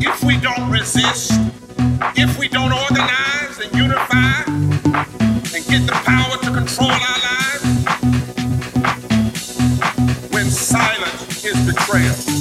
if we don't resist, if we don't organize and unify and get the power to control our lives, when silence is betrayal.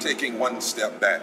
taking one step back.